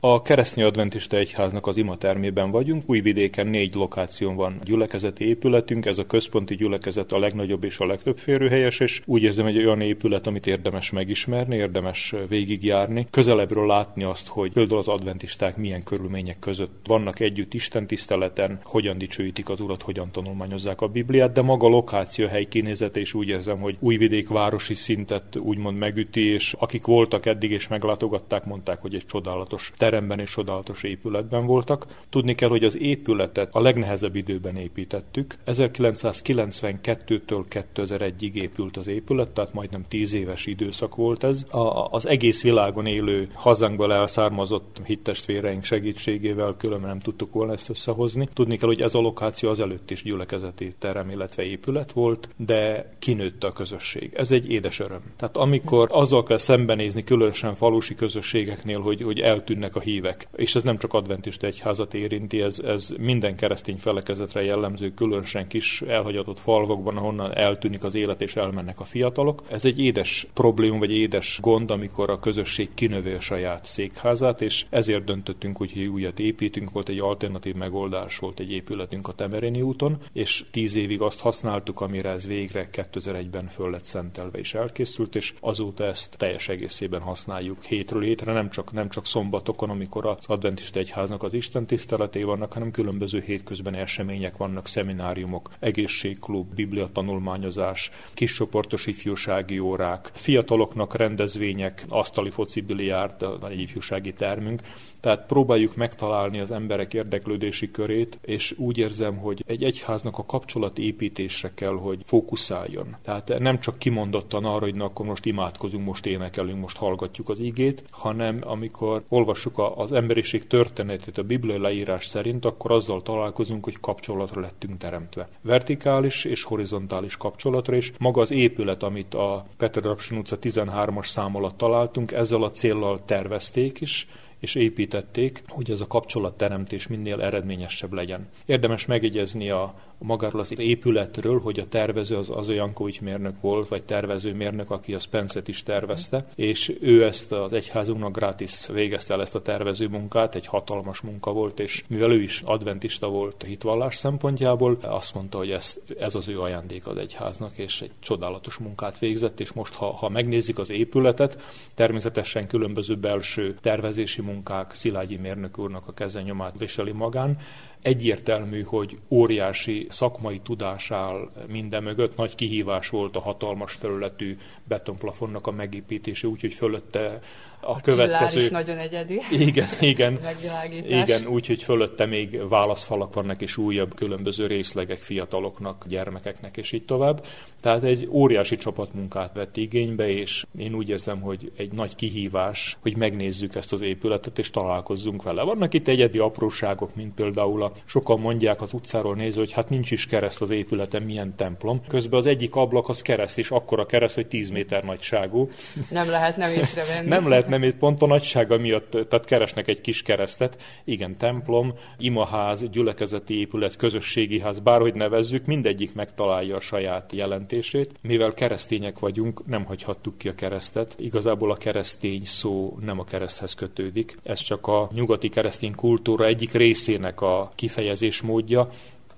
A keresztény adventista egyháznak az imatermében vagyunk, Újvidéken négy lokáción van. Gyülekezeti épületünk, ez a központi gyülekezet a legnagyobb és a legtöbb férőhelyes, és úgy érzem, egy olyan épület, amit érdemes megismerni, érdemes végigjárni, közelebbről látni azt, hogy például az adventisták milyen körülmények között vannak együtt Isten tiszteleten, hogyan dicsőítik az Urat, hogyan tanulmányozzák a Bibliát, de maga a lokáció hely kinézete is úgy érzem, hogy Újvidék városi szintet úgymond megüti, és akik voltak eddig és meglátogatták, mondták, hogy egy csodálatos teremben és csodálatos épületben voltak. Tudni kell, hogy az épületet a legnehezebb időben építettük. 1992-től 2001-ig épült az épület, tehát majdnem 10 éves időszak volt ez. A, az egész világon élő hazánkból elszármazott hittestvéreink segítségével különben nem tudtuk volna ezt összehozni. Tudni kell, hogy ez a lokáció az előtt is gyülekezeti terem, illetve épület volt, de kinőtte a közösség. Ez egy édes öröm. Tehát amikor azzal kell szembenézni, különösen falusi közösségeknél, hogy, hogy eltűnnek a hívek, és ez nem csak adventista egyházat érinti, ez, ez minden keresztény felekezetre jellemző, különösen kis elhagyatott falvakban, ahonnan eltűnik az élet és elmennek a fiatalok. Ez egy édes probléma, vagy édes gond, amikor a közösség kinövi a saját székházát, és ezért döntöttünk, hogy újat építünk, volt egy alternatív megoldás, volt egy épületünk a Temeréni úton, és tíz évig azt használtuk, amire ez végre 2001-ben föl lett szentelve és elkészült, és azóta ezt teljes egészében használjuk hétről hétre, nem csak, nem csak szombatokon, amikor az adventista egyháznak az Isten tiszteletei vannak, hanem különböző hétközben események vannak, szemináriumok, egészségklub, biblia tanulmányozás, kiscsoportos ifjúsági órák, fiataloknak rendezvények, asztali foci biliárd, egy ifjúsági termünk, tehát próbáljuk megtalálni az emberek érdeklődési körét, és úgy érzem, hogy egy egyháznak a kapcsolat építésre kell, hogy fókuszáljon. Tehát nem csak kimondottan arra, hogy na, akkor most imádkozunk, most énekelünk, most hallgatjuk az igét, hanem amikor olvassuk az emberiség történetét a bibliai leírás szerint, akkor azzal találkozunk, hogy kapcsolatra lettünk teremtve. Vertikális és horizontális kapcsolatra, és maga az épület, amit a Peter Rapsin utca 13-as szám alatt találtunk, ezzel a céllal tervezték is, és építették, hogy ez a kapcsolatteremtés minél eredményesebb legyen. Érdemes megjegyezni a, magáról az épületről, hogy a tervező az, az Jankovics mérnök volt, vagy tervező mérnök, aki a Spencet is tervezte, és ő ezt az egyházunknak gratis végezte el ezt a tervező munkát, egy hatalmas munka volt, és mivel ő is adventista volt a hitvallás szempontjából, azt mondta, hogy ez, ez az ő ajándék az egyháznak, és egy csodálatos munkát végzett, és most, ha, ha megnézik az épületet, természetesen különböző belső tervezési munkák Szilágyi mérnök úrnak a kezenyomát viseli magán, Egyértelmű, hogy óriási szakmai tudás áll minden mögött. Nagy kihívás volt a hatalmas felületű betonplafonnak a megépítése, úgyhogy fölötte a, következő... is nagyon egyedi. Igen, igen. igen, úgyhogy fölötte még válaszfalak vannak, és újabb különböző részlegek fiataloknak, gyermekeknek, és így tovább. Tehát egy óriási csapatmunkát vett igénybe, és én úgy érzem, hogy egy nagy kihívás, hogy megnézzük ezt az épületet, és találkozzunk vele. Vannak itt egyedi apróságok, mint például a sokan mondják az utcáról nézve, hogy hát nincs is kereszt az épületen, milyen templom. Közben az egyik ablak az kereszt, és akkora kereszt, hogy 10 méter nagyságú. Nem lehet nem észrevenni. nem lehet nem itt pont a nagysága miatt, tehát keresnek egy kis keresztet. Igen, templom, imaház, gyülekezeti épület, közösségi ház, bárhogy nevezzük, mindegyik megtalálja a saját jelentését. Mivel keresztények vagyunk, nem hagyhattuk ki a keresztet. Igazából a keresztény szó nem a kereszthez kötődik. Ez csak a nyugati keresztény kultúra egyik részének a kifejezés módja,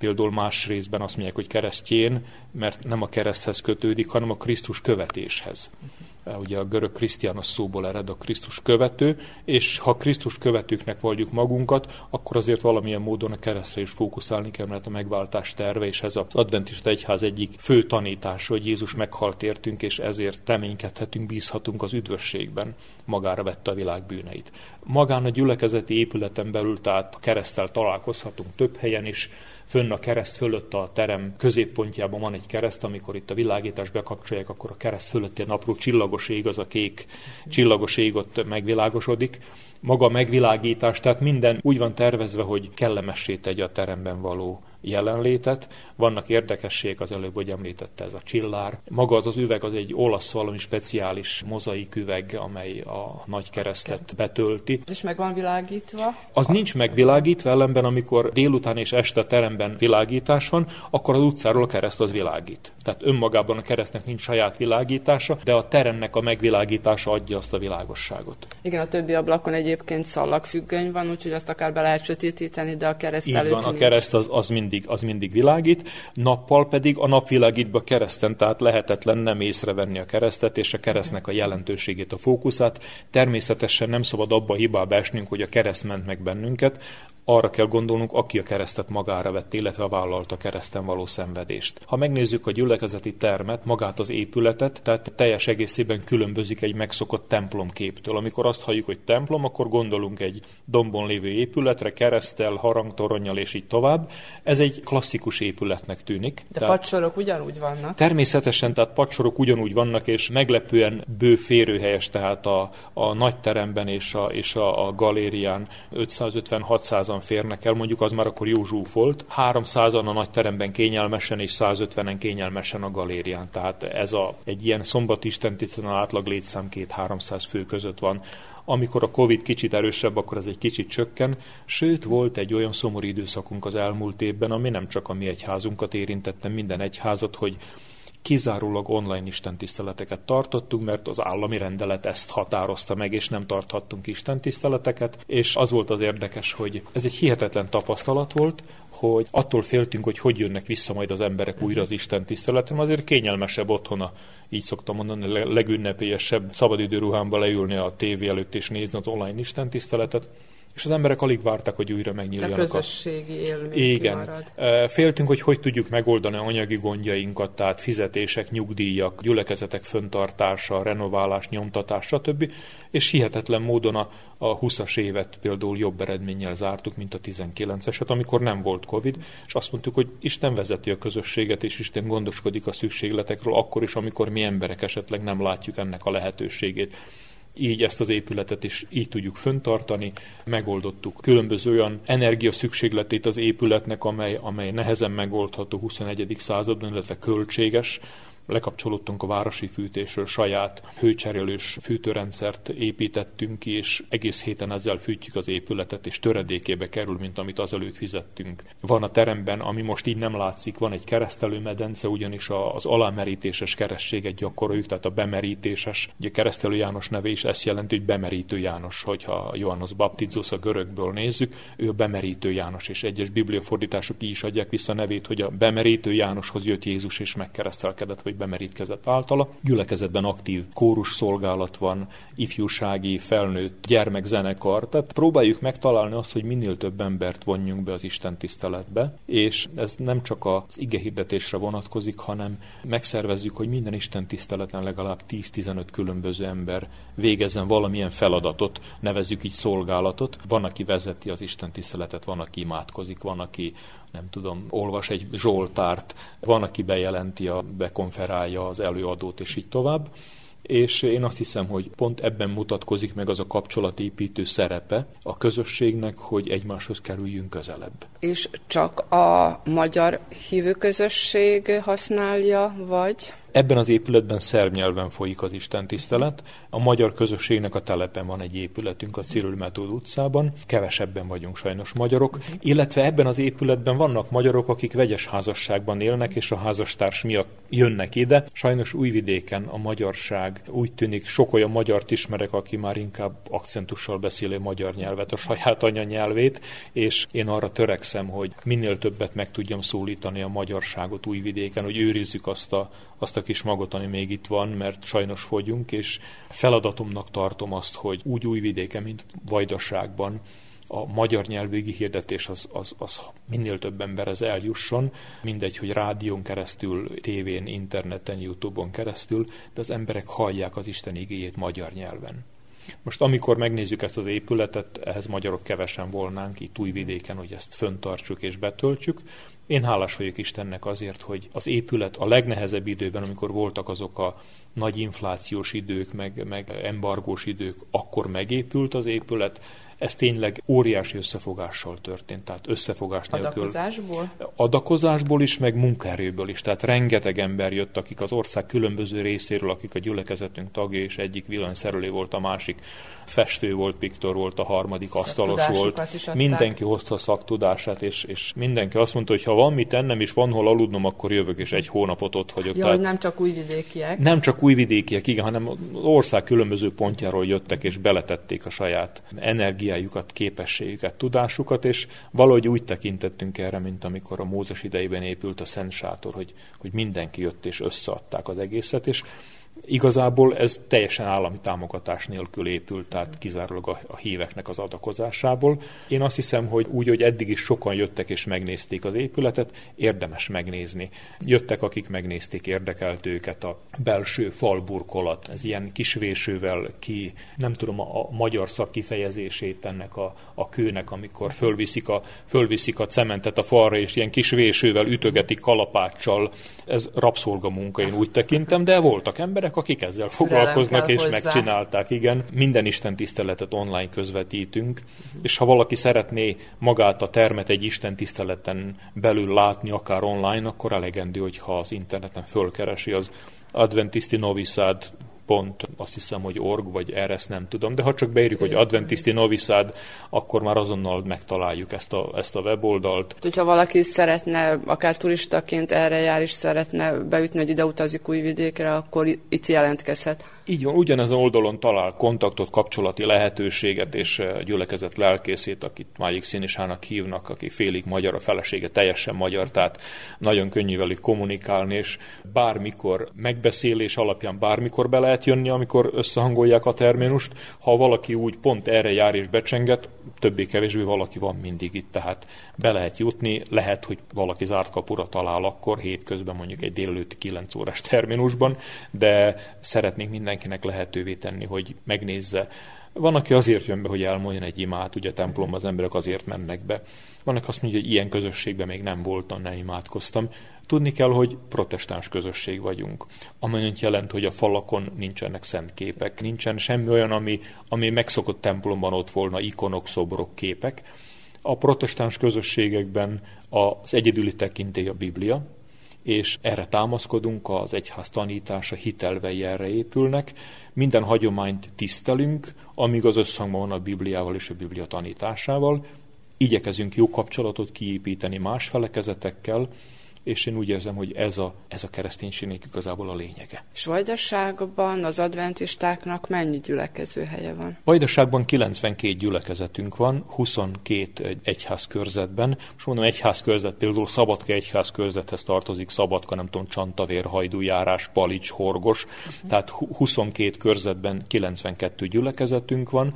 például más részben azt mondják, hogy keresztjén, mert nem a kereszthez kötődik, hanem a Krisztus követéshez ugye a görög krisztiános szóból ered a Krisztus követő, és ha Krisztus követőknek vagyjuk magunkat, akkor azért valamilyen módon a keresztre is fókuszálni kell, mert a megváltás terve, és ez az adventista egyház egyik fő tanítása, hogy Jézus meghalt értünk, és ezért reménykedhetünk, bízhatunk az üdvösségben, magára vette a világ bűneit. Magán a gyülekezeti épületen belül, tehát a keresztel találkozhatunk több helyen is, fönn a kereszt fölött a terem középpontjában van egy kereszt, amikor itt a világítás bekapcsolják, akkor a kereszt fölött egy apró csillagos ég, az a kék csillagos ég ott megvilágosodik. Maga a megvilágítás, tehát minden úgy van tervezve, hogy kellemessé tegye a teremben való jelenlétet. Vannak érdekességek, az előbb, hogy említette ez a csillár. Maga az az üveg az egy olasz valami speciális mozaik üveg, amely a nagy keresztet betölti. És meg van világítva? Az nincs megvilágítva, ellenben amikor délután és este teremben világítás van, akkor az utcáról a kereszt az világít. Tehát önmagában a keresztnek nincs saját világítása, de a teremnek a megvilágítása adja azt a világosságot. Igen, a többi ablakon egyébként szallagfüggöny van, úgyhogy azt akár be lehet sötétíteni, de a kereszt Így van, a kereszt az, az mind mindig, az mindig világít, nappal pedig a nap világítba kereszten, tehát lehetetlen nem észrevenni a keresztet és a keresztnek a jelentőségét, a fókuszát. Természetesen nem szabad abba a hibába esnünk, hogy a kereszt ment meg bennünket, arra kell gondolnunk, aki a keresztet magára vett, illetve vállalta a kereszten való szenvedést. Ha megnézzük a gyülekezeti termet, magát az épületet, tehát teljes egészében különbözik egy megszokott templomképtől. Amikor azt halljuk, hogy templom, akkor gondolunk egy dombon lévő épületre, keresztel, harangtoronnyal és így tovább. Ez egy klasszikus épületnek tűnik. De tehát padsorok ugyanúgy vannak. Természetesen, tehát padsorok ugyanúgy vannak, és meglepően bő férőhelyes, tehát a, a nagy teremben és a, és a, a galérián 550-600 férnek el, mondjuk az már akkor jó zsúf volt. 300-an a nagy teremben kényelmesen és 150-en kényelmesen a galérián. Tehát ez a, egy ilyen szombat istentisztelen átlag létszám két-300 fő között van amikor a Covid kicsit erősebb, akkor ez egy kicsit csökken, sőt volt egy olyan szomorú időszakunk az elmúlt évben, ami nem csak a mi egyházunkat érintette, minden egyházat, hogy kizárólag online istentiszteleteket tartottunk, mert az állami rendelet ezt határozta meg, és nem tarthattunk istentiszteleteket, és az volt az érdekes, hogy ez egy hihetetlen tapasztalat volt, hogy attól féltünk, hogy hogy jönnek vissza majd az emberek újra az Isten tiszteletre, azért kényelmesebb otthona, így szoktam mondani, a legünnepélyesebb szabadidőruhámba leülni a tévé előtt és nézni az online Isten tiszteletet, és az emberek alig vártak, hogy újra megnyíljanak. A közösségi élmény Igen. Kimarad. Féltünk, hogy hogy tudjuk megoldani anyagi gondjainkat, tehát fizetések, nyugdíjak, gyülekezetek föntartása, renoválás, nyomtatás, stb. És hihetetlen módon a, a 20-as évet például jobb eredménnyel zártuk, mint a 19-eset, amikor nem volt Covid, és azt mondtuk, hogy Isten vezeti a közösséget, és Isten gondoskodik a szükségletekről, akkor is, amikor mi emberek esetleg nem látjuk ennek a lehetőségét így ezt az épületet is így tudjuk föntartani. Megoldottuk különböző olyan energia szükségletét az épületnek, amely, amely nehezen megoldható 21. században, illetve költséges, lekapcsolódtunk a városi fűtésről, saját hőcserélős fűtőrendszert építettünk ki, és egész héten ezzel fűtjük az épületet, és töredékébe kerül, mint amit azelőtt fizettünk. Van a teremben, ami most így nem látszik, van egy keresztelő medence, ugyanis az alámerítéses kerességet gyakoroljuk, tehát a bemerítéses, ugye keresztelő János neve is ezt jelenti, hogy bemerítő János, hogyha Johannes Baptizos a görögből nézzük, ő a bemerítő János, és egyes bibliafordítások is adják vissza a nevét, hogy a bemerítő Jánoshoz jött Jézus és megkeresztelkedett, vagy bemerítkezett általa. Gyülekezetben aktív kórus szolgálat van, ifjúsági, felnőtt gyermekzenekar, tehát próbáljuk megtalálni azt, hogy minél több embert vonjunk be az Isten tiszteletbe, és ez nem csak az ige vonatkozik, hanem megszervezzük, hogy minden Isten tiszteleten legalább 10-15 különböző ember végezzen valamilyen feladatot, nevezzük így szolgálatot. Van, aki vezeti az Isten tiszteletet, van, aki imádkozik, van, aki nem tudom, olvas egy zsoltárt, van, aki bejelenti, a, bekonferálja az előadót, és így tovább. És én azt hiszem, hogy pont ebben mutatkozik meg az a kapcsolatépítő szerepe a közösségnek, hogy egymáshoz kerüljünk közelebb. És csak a magyar hívő közösség használja, vagy? Ebben az épületben szerb nyelven folyik az Isten tisztelet. A magyar közösségnek a telepen van egy épületünk a Cyril Metód utcában. Kevesebben vagyunk sajnos magyarok. Illetve ebben az épületben vannak magyarok, akik vegyes házasságban élnek, és a házastárs miatt jönnek ide. Sajnos újvidéken a magyarság úgy tűnik, sok olyan magyart ismerek, aki már inkább akcentussal beszéli magyar nyelvet, a saját anyanyelvét, és én arra törekszem, hogy minél többet meg tudjam szólítani a magyarságot újvidéken, hogy őrizzük azt a, azt a kis magot, ami még itt van, mert sajnos fogyunk, és feladatomnak tartom azt, hogy úgy újvidéken, mint Vajdaságban a magyar nyelvű hirdetés az, az, az minél több emberhez eljusson, mindegy, hogy rádión keresztül, tévén, interneten, Youtube-on keresztül, de az emberek hallják az Isten igéjét magyar nyelven. Most amikor megnézzük ezt az épületet, ehhez magyarok kevesen volnánk itt újvidéken, hogy ezt föntartsuk és betöltsük. Én hálás vagyok Istennek azért, hogy az épület a legnehezebb időben, amikor voltak azok a nagy inflációs idők, meg, meg embargós idők, akkor megépült az épület, ez tényleg óriási összefogással történt, tehát összefogás nélkül. Adakozásból? Adakozásból is, meg munkaerőből is. Tehát rengeteg ember jött, akik az ország különböző részéről, akik a gyülekezetünk tagja, és egyik villanyszerelő volt, a másik festő volt, piktor volt, a harmadik asztalos volt. Mindenki hozta a szaktudását, és, és mindenki azt mondta, hogy ha van mit ennem, és van hol aludnom, akkor jövök, és egy hónapot ott vagyok. Ja, Tehát nem csak újvidékiek. Nem csak újvidékiek, igen, hanem az ország különböző pontjáról jöttek, és beletették a saját energiát energiájukat, képességüket, tudásukat, és valahogy úgy tekintettünk erre, mint amikor a Mózes idejében épült a Szent Sátor, hogy, hogy mindenki jött és összeadták az egészet, és Igazából ez teljesen állami támogatás nélkül épült, tehát kizárólag a, a híveknek az adakozásából. Én azt hiszem, hogy úgy, hogy eddig is sokan jöttek és megnézték az épületet, érdemes megnézni. Jöttek, akik megnézték, érdekelt őket a belső falburkolat, ez ilyen kisvésővel ki, nem tudom a, a magyar szak kifejezését ennek a, a kőnek, amikor fölviszik a, fölviszik a cementet a falra, és ilyen kisvésővel ütögetik kalapáccsal. Ez rabszolgamunka, én úgy tekintem, de voltak emberek, akik ezzel foglalkoznak és hozzá. megcsinálták, igen. Minden Isten tiszteletet online közvetítünk, és ha valaki szeretné magát a termet egy Isten tiszteleten belül látni, akár online, akkor elegendő, hogyha az interneten fölkeresi az Adventisti Noviszád pont, azt hiszem, hogy org, vagy ezt nem tudom, de ha csak beírjuk, hogy Adventisti Noviszád, akkor már azonnal megtaláljuk ezt a, ezt a weboldalt. Hogyha valaki szeretne, akár turistaként erre jár, és szeretne beütni, hogy ide utazik újvidékre, akkor itt jelentkezhet. Így van, ugyanezen oldalon talál kontaktot, kapcsolati lehetőséget és eh, gyülekezet lelkészét, akit Májik Színisának hívnak, aki félig magyar, a felesége teljesen magyar, tehát nagyon könnyű velük kommunikálni, és bármikor megbeszélés alapján bármikor be lehet jönni, amikor összehangolják a terminust. Ha valaki úgy pont erre jár és becsenget, többé-kevésbé valaki van mindig itt, tehát be lehet jutni, lehet, hogy valaki zárt kapura talál akkor, hétközben mondjuk egy délelőtti 9 órás terminusban, de szeretnénk mindenkinek lehetővé tenni, hogy megnézze. Van, aki azért jön be, hogy elmondjon egy imát, ugye templomban az emberek azért mennek be. Van, aki azt mondja, hogy ilyen közösségben még nem voltam, nem imádkoztam. Tudni kell, hogy protestáns közösség vagyunk, amely jelent, hogy a falakon nincsenek szent képek, nincsen semmi olyan, ami, ami megszokott templomban ott volna, ikonok, szobrok, képek. A protestáns közösségekben az egyedüli tekintély a Biblia, és erre támaszkodunk, az egyház tanítása hitelvei erre épülnek. Minden hagyományt tisztelünk, amíg az összhangban van a Bibliával és a Biblia tanításával. Igyekezünk jó kapcsolatot kiépíteni más felekezetekkel, és én úgy érzem, hogy ez a, ez a kereszténységnek igazából a lényege. És Vajdaságban az adventistáknak mennyi gyülekező helye van? Vajdaságban 92 gyülekezetünk van, 22 egyházkörzetben. Most mondom, egyházkörzet, például Szabadka egyházkörzethez tartozik, Szabadka, nem tudom, Csantavér, Hajdújárás, Palics, Horgos, uh-huh. tehát 22 körzetben 92 gyülekezetünk van,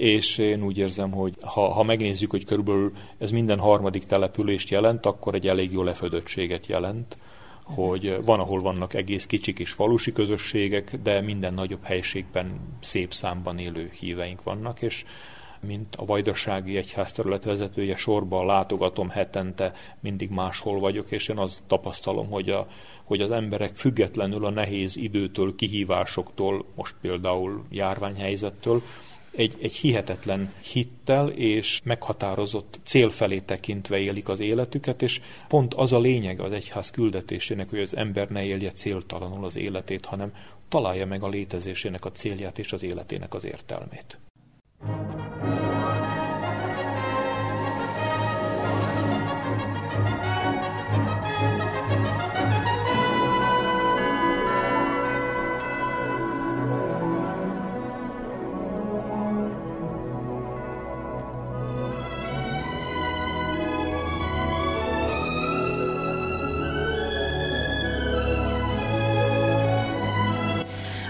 és én úgy érzem, hogy ha, ha megnézzük, hogy körülbelül ez minden harmadik települést jelent, akkor egy elég jó lefödöttséget jelent, hogy van, ahol vannak egész kicsik és falusi közösségek, de minden nagyobb helységben szép számban élő híveink vannak, és mint a Vajdasági Egyházterület vezetője sorba látogatom hetente, mindig máshol vagyok, és én azt tapasztalom, hogy, a, hogy az emberek függetlenül a nehéz időtől, kihívásoktól, most például járványhelyzettől, egy, egy hihetetlen hittel és meghatározott cél felé tekintve élik az életüket, és pont az a lényeg az egyház küldetésének, hogy az ember ne élje céltalanul az életét, hanem találja meg a létezésének a célját és az életének az értelmét.